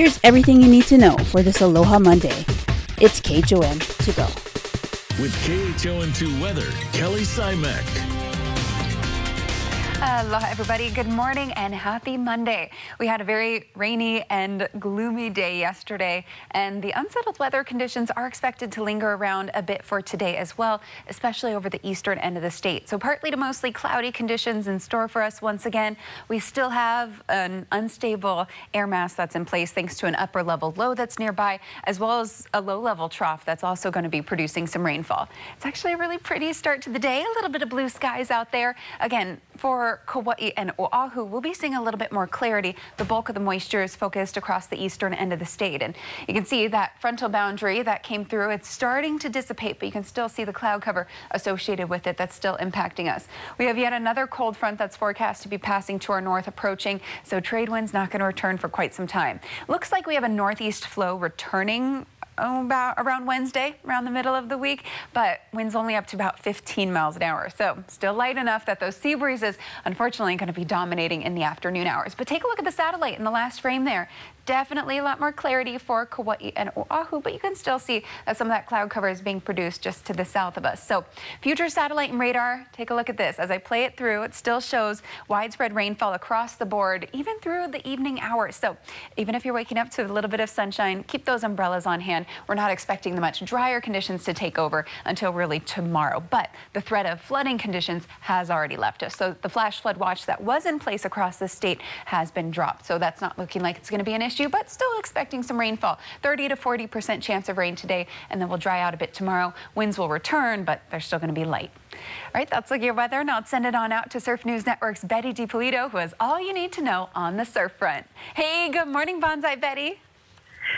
Here's everything you need to know for this Aloha Monday. It's KHON to go. With KHON2 weather, Kelly Simek. Aloha, everybody. Good morning and happy Monday. We had a very rainy and gloomy day yesterday, and the unsettled weather conditions are expected to linger around a bit for today as well, especially over the eastern end of the state. So partly to mostly cloudy conditions in store for us once again. We still have an unstable air mass that's in place thanks to an upper level low that's nearby, as well as a low level trough that's also going to be producing some rainfall. It's actually a really pretty start to the day. A little bit of blue skies out there. Again, for Kauai and Oahu, we'll be seeing a little bit more clarity. The bulk of the moisture is focused across the eastern end of the state. And you can see that frontal boundary that came through. It's starting to dissipate, but you can still see the cloud cover associated with it that's still impacting us. We have yet another cold front that's forecast to be passing to our north approaching. So trade winds not going to return for quite some time. Looks like we have a northeast flow returning oh, about around Wednesday, around the middle of the week, but winds only up to about 15 miles an hour. So still light enough that those sea breezes, unfortunately, going to be dominating in the afternoon hours. But take a look at the satellite in the last frame there. Definitely a lot more clarity for Kauai and Oahu, but you can still see that some of that cloud cover is being produced just to the south of us. So future satellite and radar, take a look at this. As I play it through, it still shows widespread rainfall across the board, even through the evening hours. So even if you're waking up to a little bit of sunshine, keep those umbrellas on hand. We're not expecting the much drier conditions to take over until really tomorrow. But the threat of flooding conditions has already left us. So the flash flood watch that was in place across the state has been dropped. So that's not looking like it's going to be an issue, but still expecting some rainfall. 30 to 40% chance of rain today, and then we'll dry out a bit tomorrow. Winds will return, but they're still going to be light. All right, that's like your weather. Now let's send it on out to Surf News Network's Betty DiPolito, who has all you need to know on the surf front. Hey, good morning, Bonsai Betty.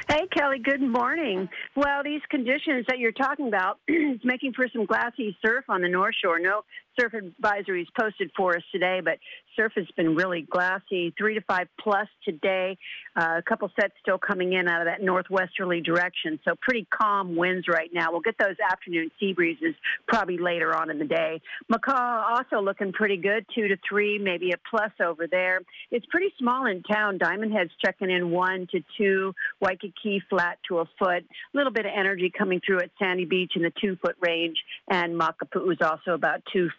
Hey, Kelly, good morning. Well, these conditions that you're talking about is making for some glassy surf on the North Shore. No surf advisories posted for us today, but surf has been really glassy, three to five plus today. Uh, a couple sets still coming in out of that northwesterly direction, so pretty calm winds right now. We'll get those afternoon sea breezes probably later on in the day. Makaha also looking pretty good, two to three, maybe a plus over there. It's pretty small in town. Diamond Head's checking in one to two, Waikiki flat to a foot. A little bit of energy coming through at Sandy Beach in the two foot range, and Makapu'u is also about two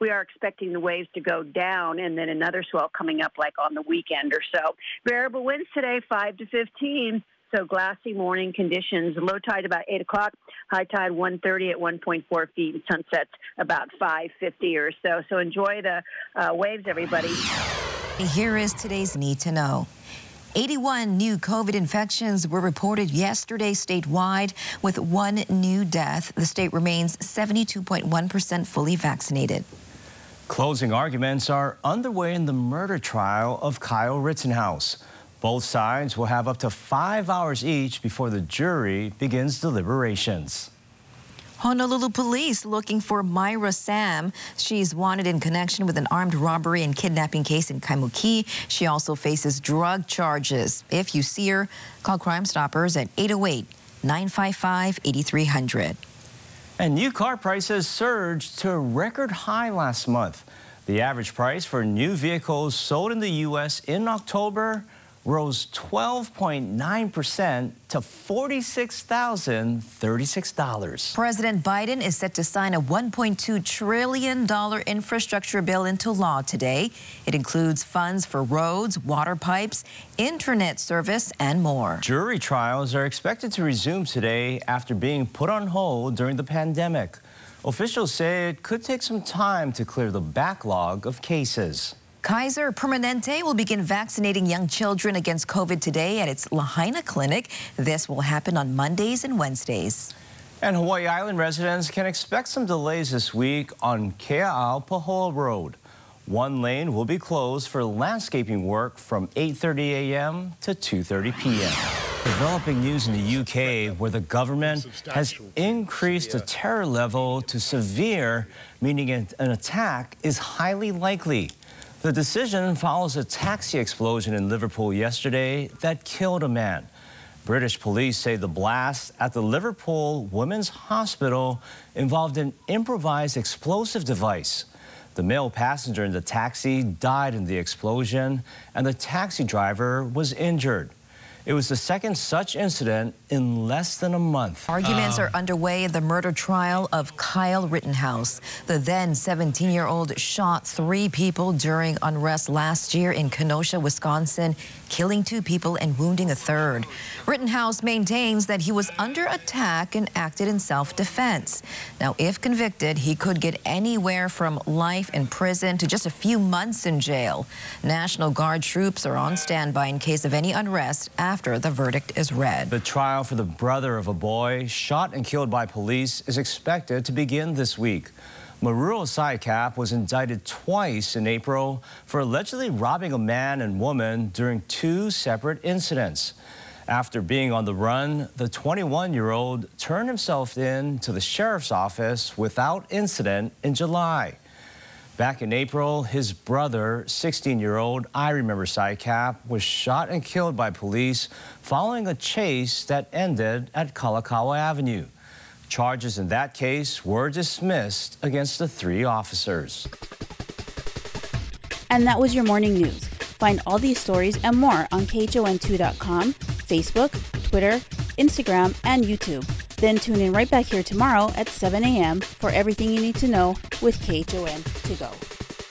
We are expecting the waves to go down and then another swell coming up like on the weekend or so. Variable winds today, 5 to 15. So glassy morning conditions. Low tide about 8 o'clock. High tide 130 at 1.4 feet. And sunsets about 550 or so. So enjoy the uh, waves, everybody. Here is today's Need to Know. 81 new COVID infections were reported yesterday statewide with one new death. The state remains 72.1% fully vaccinated. Closing arguments are underway in the murder trial of Kyle Rittenhouse. Both sides will have up to five hours each before the jury begins deliberations. Honolulu police looking for Myra Sam. She's wanted in connection with an armed robbery and kidnapping case in Kaimuki. She also faces drug charges. If you see her, call Crime Stoppers at 808 955 8300. And new car prices surged to a record high last month. The average price for new vehicles sold in the U.S. in October rose 12.9% to $46,036. President Biden is set to sign a $1.2 trillion infrastructure bill into law today. It includes funds for roads, water pipes, internet service, and more. Jury trials are expected to resume today after being put on hold during the pandemic. Officials say it could take some time to clear the backlog of cases. Kaiser Permanente will begin vaccinating young children against COVID today at its Lahaina clinic. This will happen on Mondays and Wednesdays. And Hawaii Island residents can expect some delays this week on Kea'au Pahoa Road. One lane will be closed for landscaping work from 8.30 a.m. to 2.30 p.m. Developing news in the UK where the government has increased the terror level to severe, meaning an attack is highly likely. The decision follows a taxi explosion in Liverpool yesterday that killed a man. British police say the blast at the Liverpool Women's Hospital involved an improvised explosive device. The male passenger in the taxi died in the explosion, and the taxi driver was injured. It was the second such incident in less than a month. Arguments are underway in the murder trial of Kyle Rittenhouse. The then 17 year old shot three people during unrest last year in Kenosha, Wisconsin, killing two people and wounding a third. Rittenhouse maintains that he was under attack and acted in self defense. Now, if convicted, he could get anywhere from life in prison to just a few months in jail. National Guard troops are on standby in case of any unrest after the verdict is read. The trial for the brother of a boy shot and killed by police is expected to begin this week. Maruro Sykap was indicted twice in April for allegedly robbing a man and woman during two separate incidents. After being on the run, the 21-year-old turned himself in to the sheriff's office without incident in July. Back in April, his brother, 16-year-old Iremamber Sykap, was shot and killed by police following a chase that ended at Kalakaua Avenue. Charges in that case were dismissed against the three officers. And that was your morning news. Find all these stories and more on KHON2.com, Facebook, Twitter, Instagram, and YouTube. Then tune in right back here tomorrow at 7 a.m. for everything you need to know with KHON to go.